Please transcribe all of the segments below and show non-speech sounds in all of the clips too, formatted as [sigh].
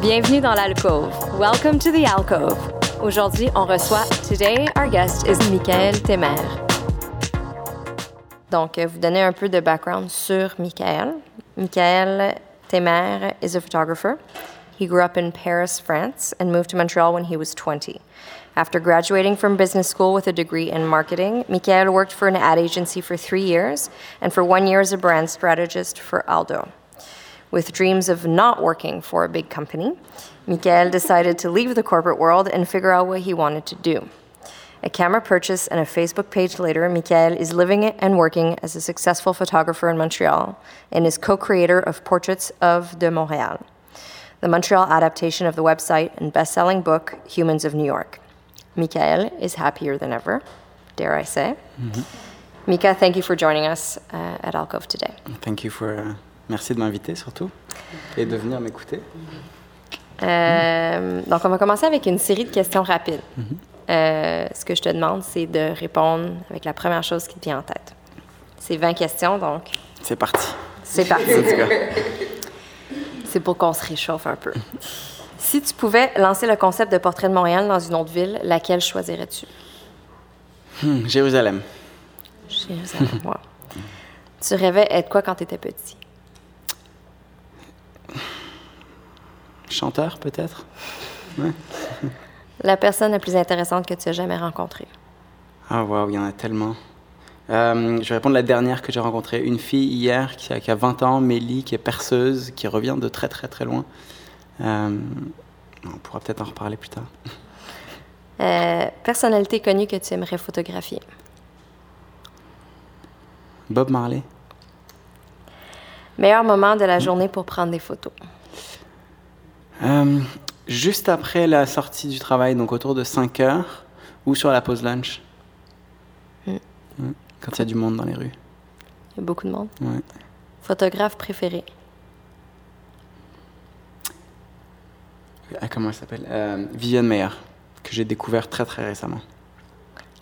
Bienvenue dans l'alcôve. Welcome to the alcove. Aujourd'hui, on reçoit. Today, our guest is Michael Temer. Donc, euh, vous donner un peu de background sur Michael. Michael Temer is a photographer. He grew up in Paris, France, and moved to Montreal when he was 20. After graduating from business school with a degree in marketing, Michael worked for an ad agency for three years and for one year as a brand strategist for Aldo. With dreams of not working for a big company, Michael decided to leave the corporate world and figure out what he wanted to do. A camera purchase and a Facebook page later, Michael is living and working as a successful photographer in Montreal and is co creator of Portraits of de Montréal, the Montreal adaptation of the website and best selling book, Humans of New York. Michael is happier than ever, dare I say. Mika, thank you for joining us uh, at Alcove today. Thank you for. uh, merci de m'inviter surtout et de venir m'écouter. Euh, donc, on va commencer avec une série de questions rapides. Euh, ce que je te demande, c'est de répondre avec la première chose qui te vient en tête. C'est 20 questions, donc C'est parti. c'est parti. [laughs] C'est pour qu'on se réchauffe un peu. Si tu pouvais lancer le concept de portrait de Montréal dans une autre ville, laquelle choisirais-tu? Hmm, Jérusalem. Jérusalem. [laughs] Wow. Tu rêvais être quoi quand tu étais petit? Chanteur peut-être? Ouais. [laughs] La personne la plus intéressante que tu as jamais rencontrée? Ah waouh, il y en a tellement. Euh, je vais répondre à la dernière que j'ai rencontrée. Une fille hier qui a, qui a 20 ans, Mélie, qui est perceuse, qui revient de très très très loin. Euh, on pourra peut-être en reparler plus tard. [laughs] Euh, personnalité connue que tu aimerais photographier? Bob Marley. Meilleur moment de la journée pour prendre des photos? Euh, juste après la sortie du travail, donc autour de 5 heures, ou sur la pause lunch? Mm. Ouais, Quand il y a du monde dans les rues. Il y a beaucoup de monde. Ouais. Photographe préféré? Ah, comment elle s'appelle? Euh, Viviane Meyer, que j'ai découvert très très récemment.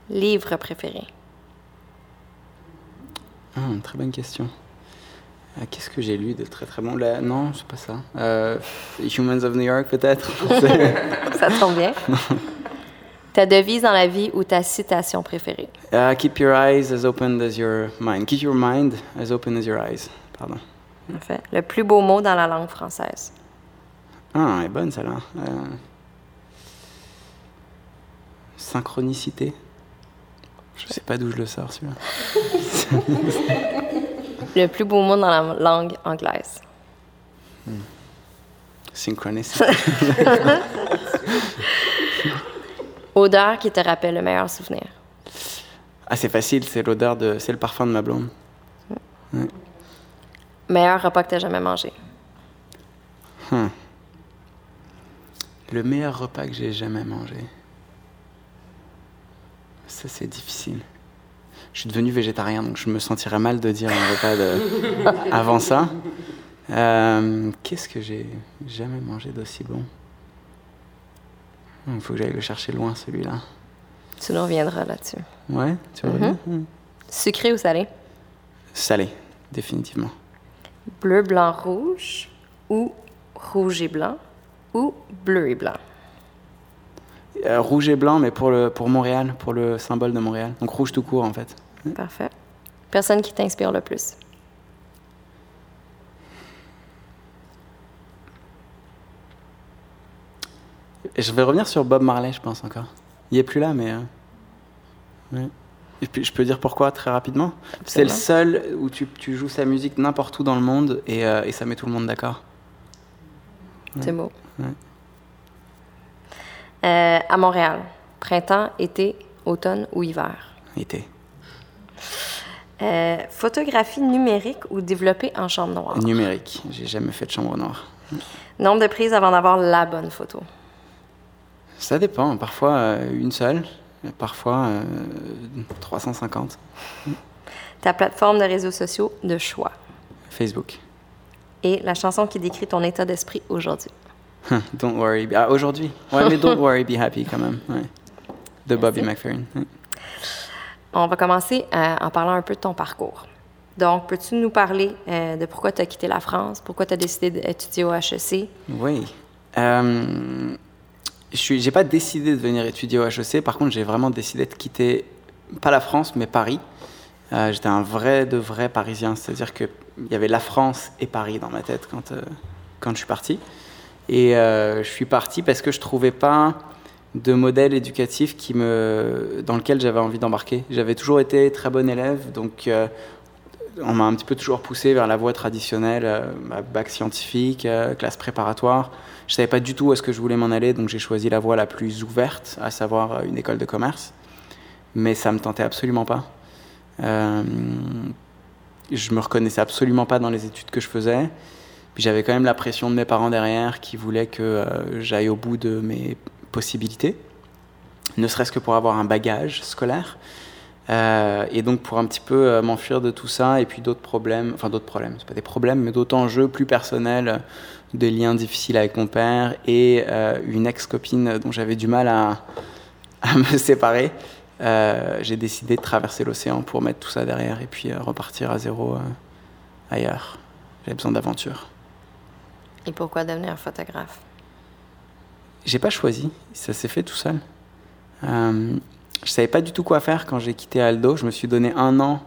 Livre préféré? Ah, très bonne question. Ah, Qu'est-ce que j'ai lu de très très bon? Là, Non, c'est pas ça. Euh, Humans of New York peut-être? [laughs] Ça tombe bien? [laughs] ta devise dans la vie ou ta citation préférée? Ah, Keep your eyes as open as your mind. Keep your mind as open as your eyes. Pardon. En fait, le plus beau mot dans la langue française. Ah, elle est bonne celle-là. Euh, Synchronicité. Je sais pas d'où je le sors celui-là. [laughs] Le plus beau mot dans la langue anglaise. Synchronicity. [laughs] Odeur qui te rappelle le meilleur souvenir. Ah, c'est facile, c'est l'odeur de. C'est le parfum de ma blonde. Meilleur repas que tu as jamais mangé. Hmm. Le meilleur repas que j'ai jamais mangé. Ça, c'est difficile. Je suis devenu végétarien, donc je me sentirais mal de dire un repas de... [laughs] avant ça. Euh, Qu'est-ce que j'ai jamais mangé d'aussi bon? Il faut que j'aille le chercher loin, celui-là. Tu nous reviendras là-dessus. Ouais, tu vois Mhm. Sucré ou salé? Salé, définitivement. Bleu, blanc, rouge ou rouge et blanc ou bleu et blanc? Euh, rouge et blanc, mais pour, le, pour Montréal, pour le symbole de Montréal. Donc rouge tout court, en fait. Parfait. Personne qui t'inspire le plus? Je vais revenir sur Bob Marley, je pense encore. Il est plus là, mais. euh, ouais. Et puis, je peux dire pourquoi très rapidement. C'est le seul où tu, tu joues sa musique n'importe où dans le monde et, euh, et ça met tout le monde d'accord. C'est beau. Ouais. Euh, à Montréal, printemps, été, automne ou hiver? Été. Euh, photographie numérique ou développée en chambre noire? Numérique. J'ai jamais fait de chambre noire. Nombre de prises avant d'avoir la bonne photo? Ça dépend. Parfois euh, une seule, parfois euh, 350. Ta plateforme de réseaux sociaux de choix? Facebook. Et la chanson qui décrit ton état d'esprit aujourd'hui? Don't worry. be- Ah, aujourd'hui. Ouais, mais Don't [laughs] worry, be happy quand même. Ouais. De Bobby. McFerrin. Ouais. On va commencer euh, en parlant un peu de ton parcours. Donc, peux-tu nous parler euh, de pourquoi tu as quitté la France, pourquoi tu as décidé d'étudier au HEC? Oui. euh, Je n'ai pas décidé de venir étudier au HEC, par contre j'ai vraiment décidé de quitter, pas la France, mais Paris. J'étais un vrai de vrai Parisien, c'est-à-dire qu'il y avait la France et Paris dans ma tête quand, quand je suis parti. Et je suis parti parce que je trouvais pas de modèle éducatif qui me, dans lequel j'avais envie d'embarquer. J'avais toujours été très bon élève, donc on m'a un petit peu toujours poussé vers la voie traditionnelle, euh, bac scientifique, euh, classe préparatoire. Je savais pas du tout où est-ce que je voulais m'en aller, donc j'ai choisi la voie la plus ouverte, à savoir euh, une école de commerce. Mais ça me tentait absolument pas. Euh, je me reconnaissais absolument pas dans les études que je faisais. J'avais quand même la pression de mes parents derrière qui voulaient que j'aille au bout de mes possibilités, ne serait-ce que pour avoir un bagage scolaire. Euh, et donc pour un petit peu euh, m'enfuir de tout ça et puis d'autres problèmes, enfin d'autres problèmes, c'est pas des problèmes, mais d'autres enjeux plus personnels, euh, des liens difficiles avec mon père et une ex-copine dont j'avais du mal à, à me [laughs] séparer, j'ai décidé de traverser l'océan pour mettre tout ça derrière et puis repartir à zéro ailleurs. J'avais besoin d'aventure. Et pourquoi devenir photographe? J'ai pas choisi, ça s'est fait tout seul. Je savais pas du tout quoi faire quand j'ai quitté Aldo. Je me suis donné un an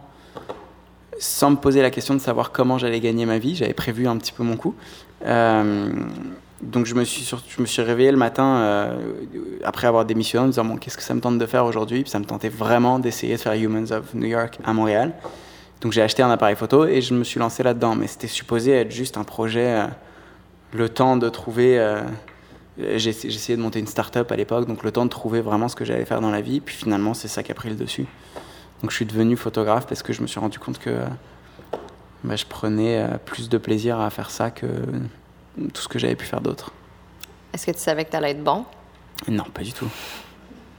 sans me poser la question de savoir comment j'allais gagner ma vie. J'avais prévu un petit peu mon coup. Euh, donc je me suis, je me suis réveillé le matin euh, après avoir démissionné en me disant bon, qu'est-ce que ça me tente de faire aujourd'hui? Ça me tentait vraiment d'essayer de faire Humans of New York à Montréal. Donc j'ai acheté un appareil photo et je me suis lancé là-dedans. Mais c'était supposé être juste un projet, euh, le temps de trouver j'ai essayé de monter une start-up à l'époque, donc le temps de trouver vraiment ce que j'allais faire dans la vie. Puis finalement, c'est ça qui a pris le dessus. Donc je suis devenu photographe parce que je me suis rendu compte que bah, je prenais euh, plus de plaisir à faire ça que tout ce que j'avais pu faire d'autre. Est-ce que tu savais que tu allais être bon? Non, pas du tout.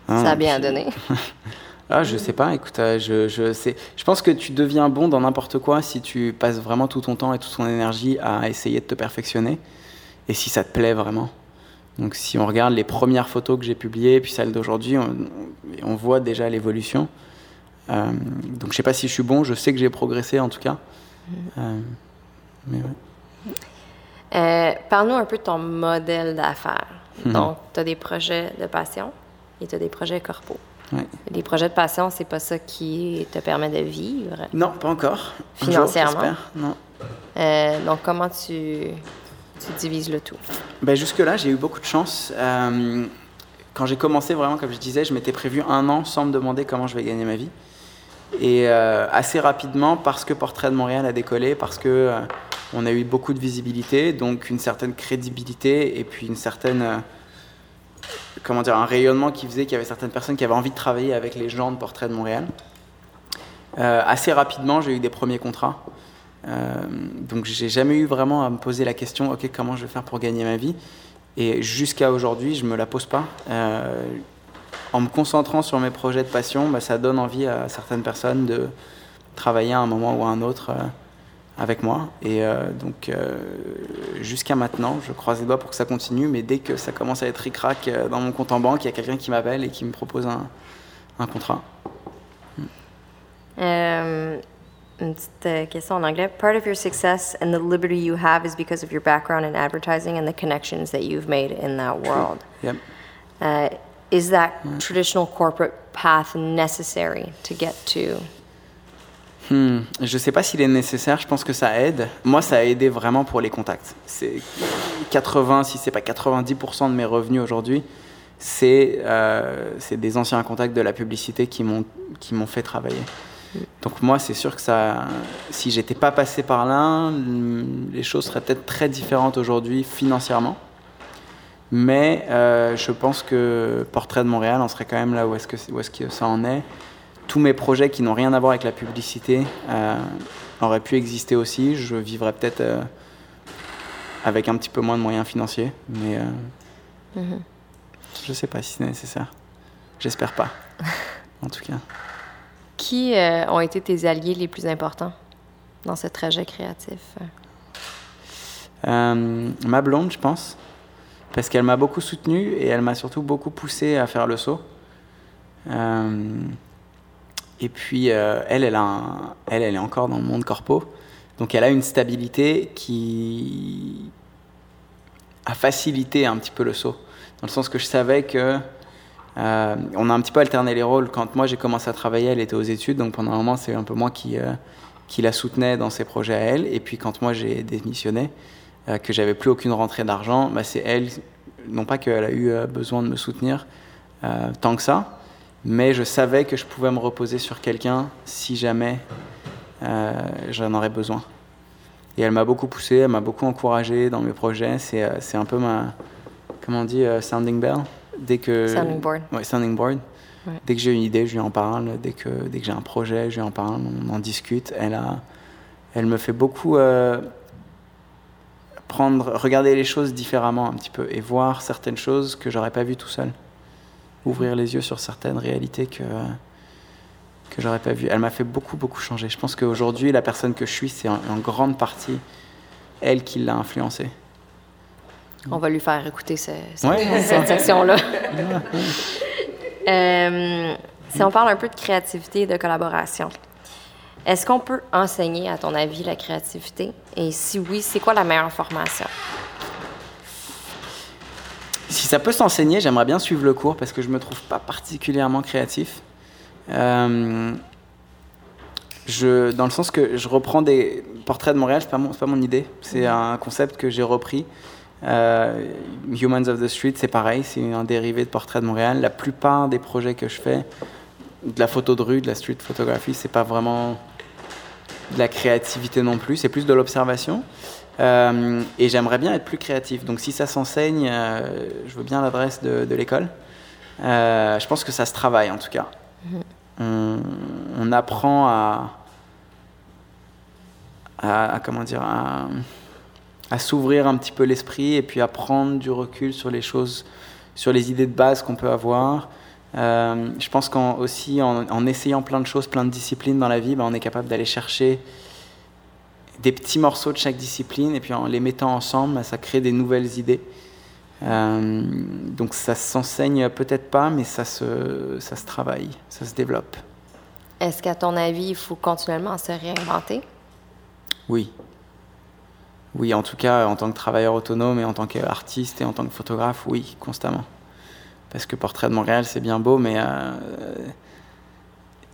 ça a bien donné. [laughs] ah, je sais pas, écoute, euh, je, je, sais, je pense que tu deviens bon dans n'importe quoi si tu passes vraiment tout ton temps et toute ton énergie à essayer de te perfectionner et si ça te plaît vraiment. Donc si on regarde les premières photos que j'ai publiées, puis celles d'aujourd'hui, on, voit déjà l'évolution. Euh, donc je ne sais pas si je suis bon, je sais que j'ai progressé en tout cas. Euh, euh, Parle-nous un peu de ton modèle d'affaires. Mhm. Donc, tu as des projets de passion et tu as des projets corpo. Les projets de passion, c'est pas ça qui te permet de vivre? Non, pas encore. Financièrement? non. donc, comment tu tu divises le tout ben Jusque-là, j'ai eu beaucoup de chance. Euh, quand j'ai commencé, vraiment, comme je disais, je m'étais prévu un an sans me demander comment je vais gagner ma vie. Et euh, assez rapidement, parce que Portrait de Montréal a décollé, parce que euh, on a eu beaucoup de visibilité, donc une certaine crédibilité et puis une certaine, comment dire, un rayonnement qui faisait qu'il y avait certaines personnes qui avaient envie de travailler avec les gens de Portrait de Montréal. assez rapidement, j'ai eu des premiers contrats. Euh, donc j'ai jamais eu vraiment à me poser la question, ok, comment je vais faire pour gagner ma vie? Et jusqu'à aujourd'hui, je me la pose pas. Euh, en me concentrant sur mes projets de passion, bah, ça donne envie à certaines personnes de travailler à un moment ou à un autre euh, avec moi. Et donc jusqu'à maintenant, je croise les doigts pour que ça continue, mais dès que ça commence à être ric-rac dans mon compte en banque, il y a quelqu'un qui m'appelle et qui me propose un, un contrat. Une petite question en anglais. Part of your success and the liberty you have is because of your background in advertising and the connections that you've made in that world. Yep. Uh, is that traditional corporate path necessary to get to? Hmm. Je sais pas s'il est nécessaire, je pense que ça aide. Moi, ça a aidé vraiment pour les contacts. C'est 80, si c'est pas 90% de mes revenus aujourd'hui, c'est euh, des anciens contacts de la publicité qui m'ont fait travailler. Donc moi, c'est sûr que ça, si j'étais pas passé par là, les choses seraient peut-être très différentes aujourd'hui financièrement. Mais euh, je pense que Portrait de Montréal, on serait quand même là où est-ce que, où est -ce que ça en est. Tous mes projets qui n'ont rien à voir avec la publicité euh, auraient pu exister aussi. Je vivrais peut-être euh, avec un petit peu moins de moyens financiers. Mais mm-hmm. je sais pas si c'est nécessaire. J'espère pas, [laughs] en tout cas. Qui euh, ont été tes alliés les plus importants dans ce trajet créatif? Euh, ma blonde, je pense, parce qu'elle m'a beaucoup soutenu et elle m'a surtout beaucoup poussé à faire le saut. Euh, et puis, elle, elle, a elle, elle est encore dans le monde corpo, donc elle a une stabilité qui, a facilité un petit peu le saut. Dans le sens que je savais que euh, on a un petit peu alterné les rôles. Quand moi j'ai commencé à travailler, elle était aux études, donc pendant un moment c'est un peu moi qui, euh, qui la soutenais dans ses projets à elle. Et puis quand moi j'ai démissionné, euh, que j'avais plus aucune rentrée d'argent, bah, c'est elle, non pas qu'elle a eu besoin de me soutenir tant que ça, mais je savais que je pouvais me reposer sur quelqu'un si jamais j'en aurais besoin. Et elle m'a beaucoup poussé, elle m'a beaucoup encouragé dans mes projets. C'est un peu ma, comment on dit, sounding bell? Dès que sounding board. Ouais, sounding board. Dès que j'ai une idée, je lui en parle. Dès que dès que j'ai un projet, je lui en parle. On en discute. Elle a, elle me fait beaucoup euh, prendre, regarder les choses différemment un petit peu et voir certaines choses que j'aurais pas vues tout seul. Ouvrir les yeux sur certaines réalités que que j'aurais pas vues. Elle m'a fait beaucoup beaucoup changer. Je pense qu'aujourd'hui, la personne que je suis, c'est en, en grande partie elle qui l'a influencée. On va lui faire écouter cette section-là. Euh, si on parle un peu de créativité et de collaboration, est-ce qu'on peut enseigner, à ton avis, la créativité? Et si oui, c'est quoi la meilleure formation? Si ça peut s'enseigner, j'aimerais bien suivre le cours parce que je ne me trouve pas particulièrement créatif. Euh, je, dans le sens que je reprends des portraits de Montréal, ce n'est pas, pas, mon idée. C'est un concept que j'ai repris euh, Humans of the Street, c'est pareil, c'est un dérivé de Portrait de Montréal. La plupart des projets que je fais, de la photo de rue, de la street photography, c'est pas vraiment de la créativité non plus, c'est plus de l'observation. Euh, et j'aimerais bien être plus créatif. Donc si ça s'enseigne, euh, je veux bien l'adresse de, l'école. je pense que ça se travaille en tout cas. Mm-hmm. On, apprend à, à, comment dire, à, à s'ouvrir un petit peu l'esprit et puis à prendre du recul sur les choses, sur les idées de base qu'on peut avoir. Euh, je pense qu'en aussi en, essayant plein de choses, plein de disciplines dans la vie, ben, on est capable d'aller chercher des petits morceaux de chaque discipline et puis en les mettant ensemble, ben, ça crée des nouvelles idées. Euh, donc ça s'enseigne peut-être pas, mais ça se, ça se travaille, ça se développe. Est-ce qu'à ton avis, il faut continuellement se réinventer? Oui, oui, en tout cas, en tant que travailleur autonome et en tant qu'artiste et en tant que photographe, oui, constamment. Parce que Portrait de Montréal, c'est bien beau, mais euh,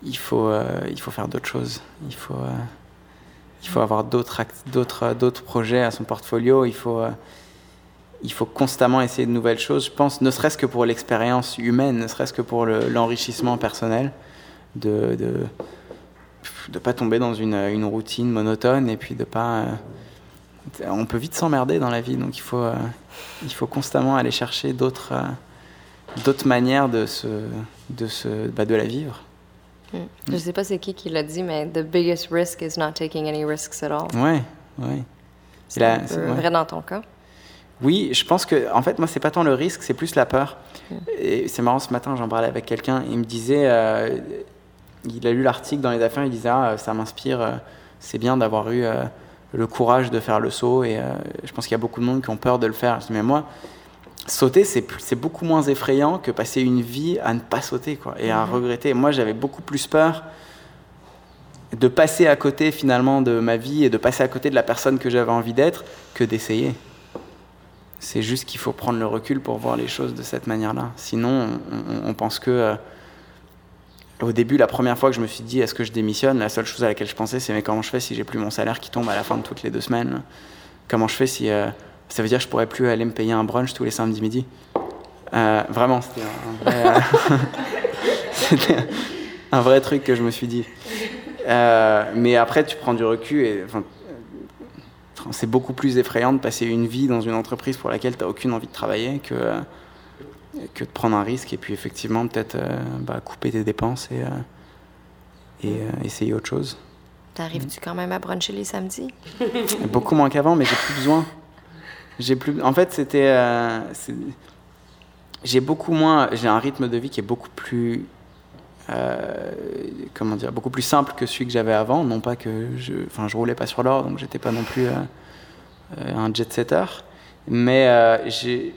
il, faut, euh, il faut faire d'autres choses. Il faut, euh, il faut avoir d'autres, projets à son portfolio. Il faut, il faut constamment essayer de nouvelles choses. Je pense, ne serait-ce que pour l'expérience humaine, ne serait-ce que pour l'enrichissement personnel, de ne de, de pas tomber dans une, une, routine monotone et puis de pas on peut vite s'emmerder dans la vie, donc il faut, euh, il faut constamment aller chercher d'autres, euh, d'autres manières de, se, de, se, bah, de la vivre. Hmm. Je ne sais pas c'est qui qui l'a dit, mais the biggest risk is not taking any risks at all. Ouais, ouais. C'est vrai dans ton cas. Oui, je pense que, en fait, moi, c'est pas tant le risque, c'est plus la peur. Hmm. Et c'est marrant, ce matin, j'en parlais avec quelqu'un, il me disait, euh, il a lu l'article dans les affaires, il disait, ah, ça m'inspire, c'est bien d'avoir eu le courage de faire le saut. Et euh, je pense qu'il y a beaucoup de monde qui ont peur de le faire. Mais moi, sauter, c'est beaucoup moins effrayant que passer une vie à ne pas sauter quoi, et à mhm. regretter. Moi, j'avais beaucoup plus peur de passer à côté finalement de ma vie et de passer à côté de la personne que j'avais envie d'être que d'essayer. C'est juste qu'il faut prendre le recul pour voir les choses de cette manière-là. Sinon, on, pense que... Euh, au début, la première fois que je me suis dit est-ce que je démissionne, la seule chose à laquelle je pensais c'est mais comment je fais si j'ai plus mon salaire qui tombe à la fin de toutes les deux semaines? Comment je fais si euh, ça veut dire que je pourrais plus aller me payer un brunch tous les samedis midi? Euh, Vraiment, [laughs] c'était un, vrai, truc que je me suis dit. Euh, mais après, tu prends du recul et c'est beaucoup plus effrayant de passer une vie dans une entreprise pour laquelle tu n'as aucune envie de travailler que que de prendre un risque et puis effectivement peut-être euh, bah, couper tes dépenses et, euh, et euh, essayer autre chose. T'arrives-tu quand même à bruncher les samedis? [laughs] Beaucoup moins qu'avant, mais j'ai plus besoin. J'ai plus. En fait, c'était. j'ai beaucoup moins. J'ai un rythme de vie qui est beaucoup plus. comment dire Beaucoup plus simple que celui que j'avais avant. Non pas que je. Enfin, je roulais pas sur l'or, donc j'étais pas non plus un jet setter. Mais j'ai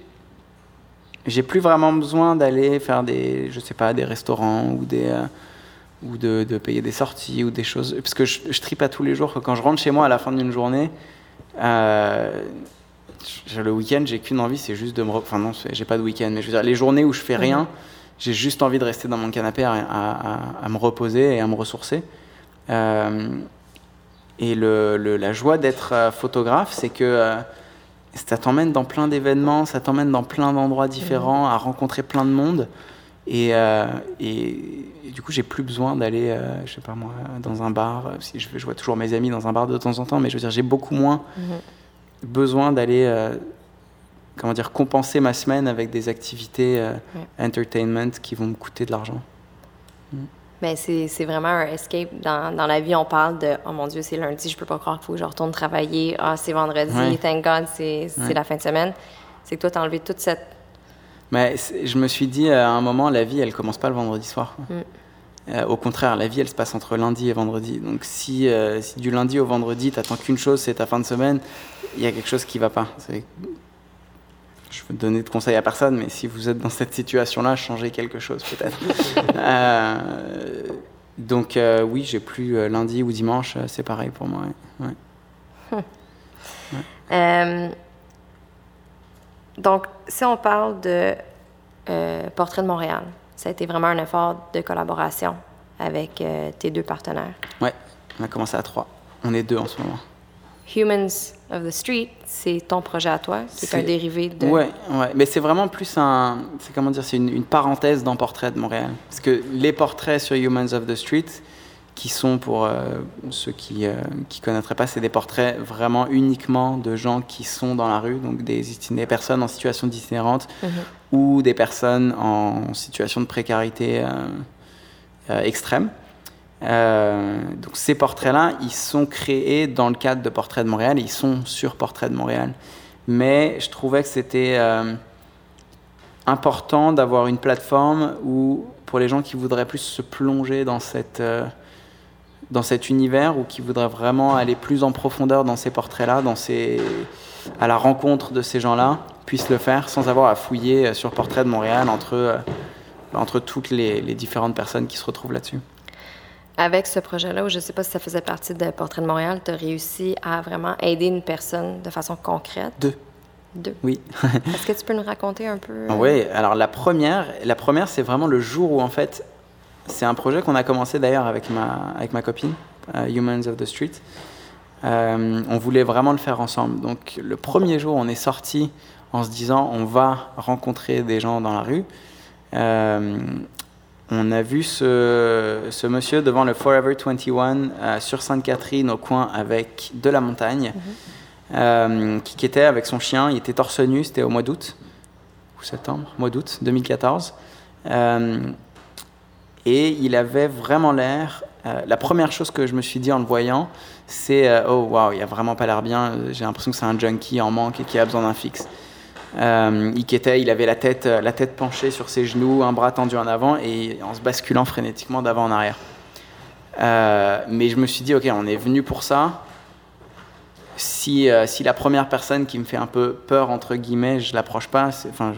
j'ai plus vraiment besoin d'aller faire des, je sais pas, des restaurants ou des euh, ou de, de, payer des sorties ou des choses. Parce que je, je tripe à tous les jours quand je rentre chez moi à la fin d'une journée, euh, je- le week-end, j'ai qu'une envie, c'est juste de me. Enfin, non, j'ai pas de week-end, mais je veux dire, les journées où je fais rien, j'ai juste envie de rester dans mon canapé à, à- à- à me reposer et à me ressourcer. Euh, et le, le- la joie d'être photographe, c'est que ça t'emmène dans plein d'événements, ça t'emmène dans plein d'endroits différents, à rencontrer plein de monde. Et, euh, et- et du coup, j'ai plus besoin d'aller, euh, je sais pas moi, dans un bar. Si je, vois toujours mes amis dans un bar de temps en temps, mais je veux dire, j'ai beaucoup moins besoin d'aller, euh, comment dire, compenser ma semaine avec des activités euh, entertainment qui vont me coûter de l'argent. Ben, c'est vraiment un escape. Dans, dans la vie, on parle de Oh mon Dieu, c'est lundi, je peux pas croire qu'il faut que je retourne travailler. Ah, c'est vendredi, Ouais. thank God, c'est Ouais. la fin de semaine. C'est que toi, t'as enlevé toute cette. Mais je me suis dit à un moment, la vie, elle commence pas le vendredi soir. quoi. Mm. Euh, au contraire, la vie, elle se passe entre lundi et vendredi. Donc si, euh, si du lundi au vendredi, t'attends qu'une chose, c'est ta fin de semaine, il y a quelque chose qui va pas. Je veux donner de conseils à personne, mais si vous êtes dans cette situation-là, changez quelque chose peut-être. [laughs] Euh, donc euh, oui, j'ai plus euh, lundi ou dimanche, euh, c'est pareil pour moi. ouais. Ouais. [laughs] Donc, si on parle de Portrait de Montréal, ça a été vraiment un effort de collaboration avec tes deux partenaires. Ouais, on a commencé à trois. On est deux en ce moment. Humans of the Street, c'est ton projet à toi, qui est un C'est- dérivé de. Ouais, ouais, mais c'est vraiment plus un, c'est comment dire, c'est une, une parenthèse dans Portrait de Montréal, parce que les portraits sur Humans of the Street, qui sont pour euh, ceux qui euh, qui connaîtraient pas, c'est des portraits vraiment uniquement de gens qui sont dans la rue, donc des, des personnes en situation d'itinérante Mhm. ou des personnes en situation de précarité euh, euh, extrême. Euh, donc ces portraits-là, ils sont créés dans le cadre de Portrait de Montréal, ils sont sur Portrait de Montréal. Mais je trouvais que c'était euh, important d'avoir une plateforme où, pour les gens qui voudraient plus se plonger dans, cette, euh, dans cet univers ou qui voudraient vraiment aller plus en profondeur dans ces portraits-là, dans ces, à la rencontre de ces gens-là, puissent le faire sans avoir à fouiller sur Portrait de Montréal entre, entre toutes les différentes personnes qui se retrouvent là-dessus. Avec ce projet-là, ou je ne sais pas si ça faisait partie de Portrait de Montréal, tu as réussi à vraiment aider une personne de façon concrète? Deux. Deux. Oui. [laughs] Est-ce que tu peux nous raconter un peu? euh, Oui, alors la première, la première c'est vraiment le jour où en fait, c'est un projet qu'on a commencé d'ailleurs avec ma, avec ma copine, euh, Humans of the Street. Euh, on voulait vraiment le faire ensemble. Donc le premier jour, on est sorti en se disant on va rencontrer des gens dans la rue. Euh, on a vu ce, ce monsieur devant le Forever 21 euh, sur Sainte-Catherine au coin avec de la montagne, euh, qui quittait avec son chien. Il était torse nu, c'était au mois d'août ou septembre, mois d'août 2014. Euh, et il avait vraiment l'air. euh, la première chose que je me suis dit en le voyant, c'est euh, oh waouh, il a vraiment pas l'air bien. J'ai l'impression que c'est un junkie en manque et qui a besoin d'un fixe. Euh, il quittait, il avait la tête, euh, la tête penchée sur ses genoux, un bras tendu en avant et en se basculant frénétiquement d'avant en arrière. Euh, mais je me suis dit ok, on est venu pour ça si, si la première personne qui me fait un peu peur, entre guillemets, je l'approche pas, enfin,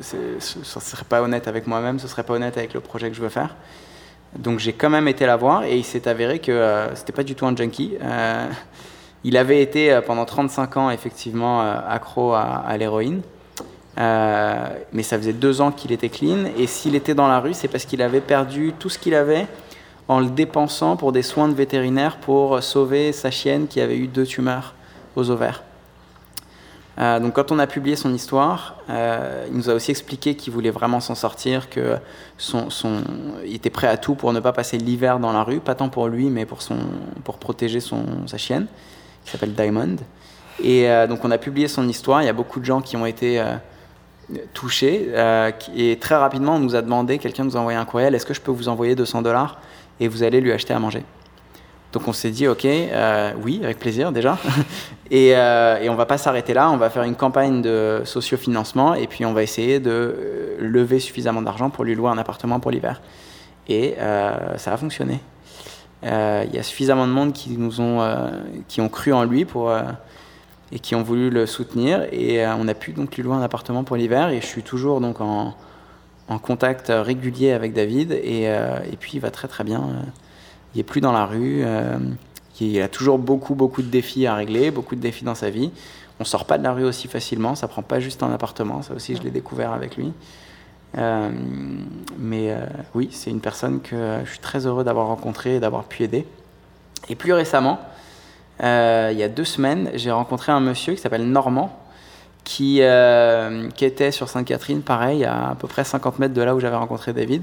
ce ce serait pas honnête avec moi-même, ce serait pas honnête avec le projet que je veux faire. Donc j'ai quand même été la voir et il s'est avéré que c'était pas du tout un junkie. Il avait été euh, pendant 35 ans effectivement euh, accro à, l'héroïne. Euh, mais ça faisait deux ans qu'il était clean et s'il était dans la rue, c'est parce qu'il avait perdu tout ce qu'il avait en le dépensant pour des soins de vétérinaire pour sauver sa chienne qui avait eu deux tumeurs aux ovaires. Donc quand on a publié son histoire, il nous a aussi expliqué qu'il voulait vraiment s'en sortir, que son, son, il était prêt à tout pour ne pas passer l'hiver dans la rue, pas tant pour lui, mais pour, son, pour protéger son, sa chienne, qui s'appelle Diamond. Et euh, donc on a publié son histoire, il y a beaucoup de gens qui ont été euh, touchés, euh, et très rapidement on nous a demandé, quelqu'un nous a envoyé un courriel, est-ce que je peux vous envoyer 200 dollars et vous allez lui acheter à manger? Donc on s'est dit, ok, oui, avec plaisir déjà. [laughs] et, et on va pas s'arrêter là, on va faire une campagne de sociofinancement et puis on va essayer de lever suffisamment d'argent pour lui louer un appartement pour l'hiver. Et ça a fonctionné. Euh, Il y a suffisamment de monde qui nous ont, euh, qui ont cru en lui pour, euh, et qui ont voulu le soutenir. Et euh, on a pu donc lui louer un appartement pour l'hiver. Et je suis toujours donc en, contact régulier avec David. Et, euh, et puis il va très très bien. euh, il est plus dans la rue. euh, il a toujours beaucoup, beaucoup de défis à régler, beaucoup de défis dans sa vie. on sort pas de la rue aussi facilement, ça prend pas juste un appartement, ça aussi je l'ai découvert avec lui. Euh, mais euh, oui, c'est une personne que je suis très heureux d'avoir rencontrée et d'avoir pu aider. Et plus récemment, euh, il y a deux semaines, j'ai rencontré un monsieur qui s'appelle Normand, qui, qui était sur Sainte-Catherine, pareil, à à peu près 50 mètres de là où j'avais rencontré David,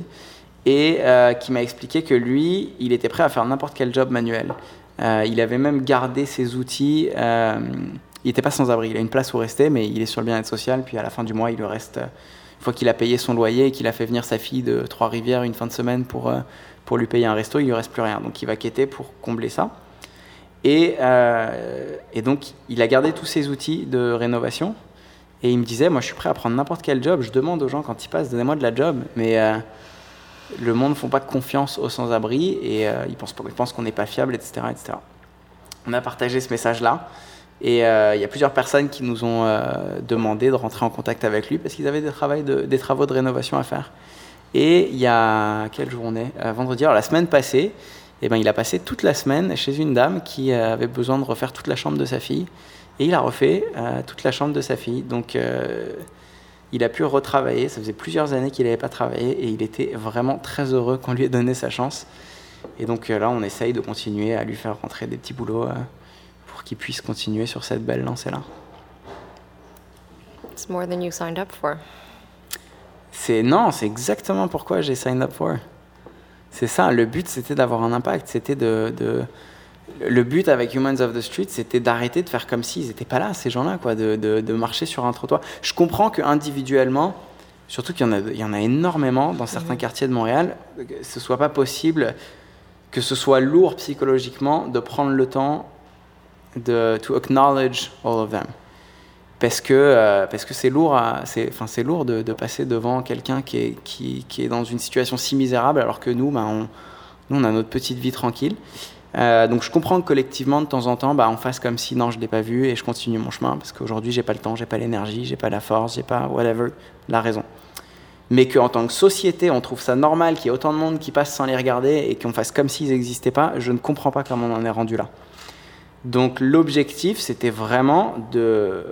et qui m'a expliqué que lui, il était prêt à faire n'importe quel job manuel. il avait même gardé ses outils. il n'était pas sans abri, il a une place où rester, mais il est sur le bien-être social, puis à la fin du mois, il lui reste une fois qu'il a payé son loyer et qu'il a fait venir sa fille de Trois-Rivières une fin de semaine pour, euh, pour lui payer un resto, il lui reste plus rien. Donc il va quêter pour combler ça. Et, euh, et, donc il a gardé tous ses outils de rénovation. Et il me disait, moi je suis prêt à prendre n'importe quel job. Je demande aux gens quand ils passent, donnez-moi de la job. Mais euh, le monde ne font pas confiance aux sans-abri et ils pensent, ils pensent qu'on n'est pas fiable, etc., etc. On a partagé ce message-là. Et euh, il y a plusieurs personnes qui nous ont euh, demandé de rentrer en contact avec lui parce qu'ils avaient des, de, des, travaux de rénovation à faire. Et il y a quelle journée euh, Vendredi, alors la semaine passée, eh ben, il a passé toute la semaine chez une dame qui avait besoin de refaire toute la chambre de sa fille. Et il a refait toute la chambre de sa fille. Donc il a pu retravailler. Ça faisait plusieurs années qu'il n'avait pas travaillé et il était vraiment très heureux qu'on lui ait donné sa chance. Et donc là, on essaye de continuer à lui faire rentrer des petits boulots qu'il puisse continuer sur cette belle lancée-là. It's more than you signed up for. C'est non, c'est exactement pourquoi j'ai signed up for. C'est ça, le but c'était d'avoir un impact, c'était de, de, le but avec Humans of the Street, c'était d'arrêter de faire comme s'ils n'étaient pas là, ces gens-là, quoi, de, de, de, marcher sur un trottoir. Je comprends que individuellement, surtout qu'il y en a, il y en a énormément dans certains mhm. quartiers de Montréal, ce soit pas possible, que ce soit lourd psychologiquement de prendre le temps de to acknowledge all of them. Parce que euh, parce que c'est lourd, enfin c'est lourd de, passer devant quelqu'un qui est qui, qui, est dans une situation si misérable alors que nous, bah, on, on a notre petite vie tranquille. Euh, donc je comprends que collectivement de temps en temps, bah, on fasse comme si non je l'ai pas vu et je continue mon chemin parce qu'aujourd'hui j'ai pas le temps, j'ai pas l'énergie, j'ai pas la force, j'ai pas whatever la raison. Mais qu'en tant que société, on trouve ça normal qu'il y ait autant de monde qui passe sans les regarder et qu'on fasse comme s'ils n'existaient pas, je ne comprends pas comment on en est rendu là. Donc l'objectif, c'était vraiment de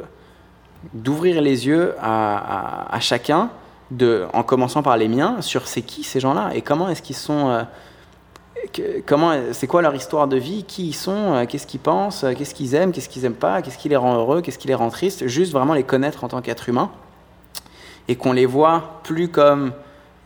d'ouvrir les yeux à, chacun, de, en commençant par les miens, sur c'est qui ces gens-là et comment est-ce qu'ils sont, euh, c'est quoi leur histoire de vie, qui ils sont, euh, qu'est-ce qu'ils pensent, euh, qu'est-ce qu'ils aiment, qu'est-ce qu'ils aiment pas, qu'est-ce qui les rend heureux, qu'est-ce qui les rend tristes, juste vraiment les connaître en tant qu'être humain. Et qu'on les voit plus comme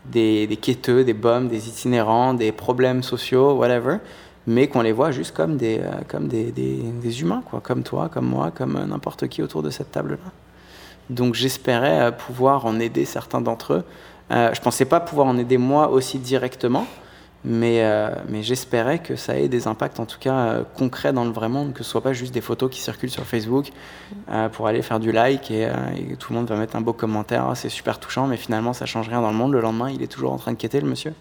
des, des quêteux, des bombes, des itinérants, des problèmes sociaux, whatever, mais qu'on les voit juste comme des, euh, comme des, des, humains, quoi, comme toi, comme moi, comme euh, n'importe qui autour de cette table-là. Donc j'espérais euh, pouvoir en aider certains d'entre eux. Je pensais pas pouvoir en aider moi aussi directement, mais, mais j'espérais que ça ait des impacts en tout cas concrets dans le vrai monde, que ce soit pas juste des photos qui circulent sur Facebook pour aller faire du like et, et, tout le monde va mettre un beau commentaire, ah, c'est super touchant, mais finalement ça change rien dans le monde. Le lendemain, il est toujours en train de quitter le monsieur.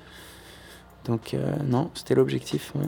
Donc euh, non, c'était l'objectif. Ouais.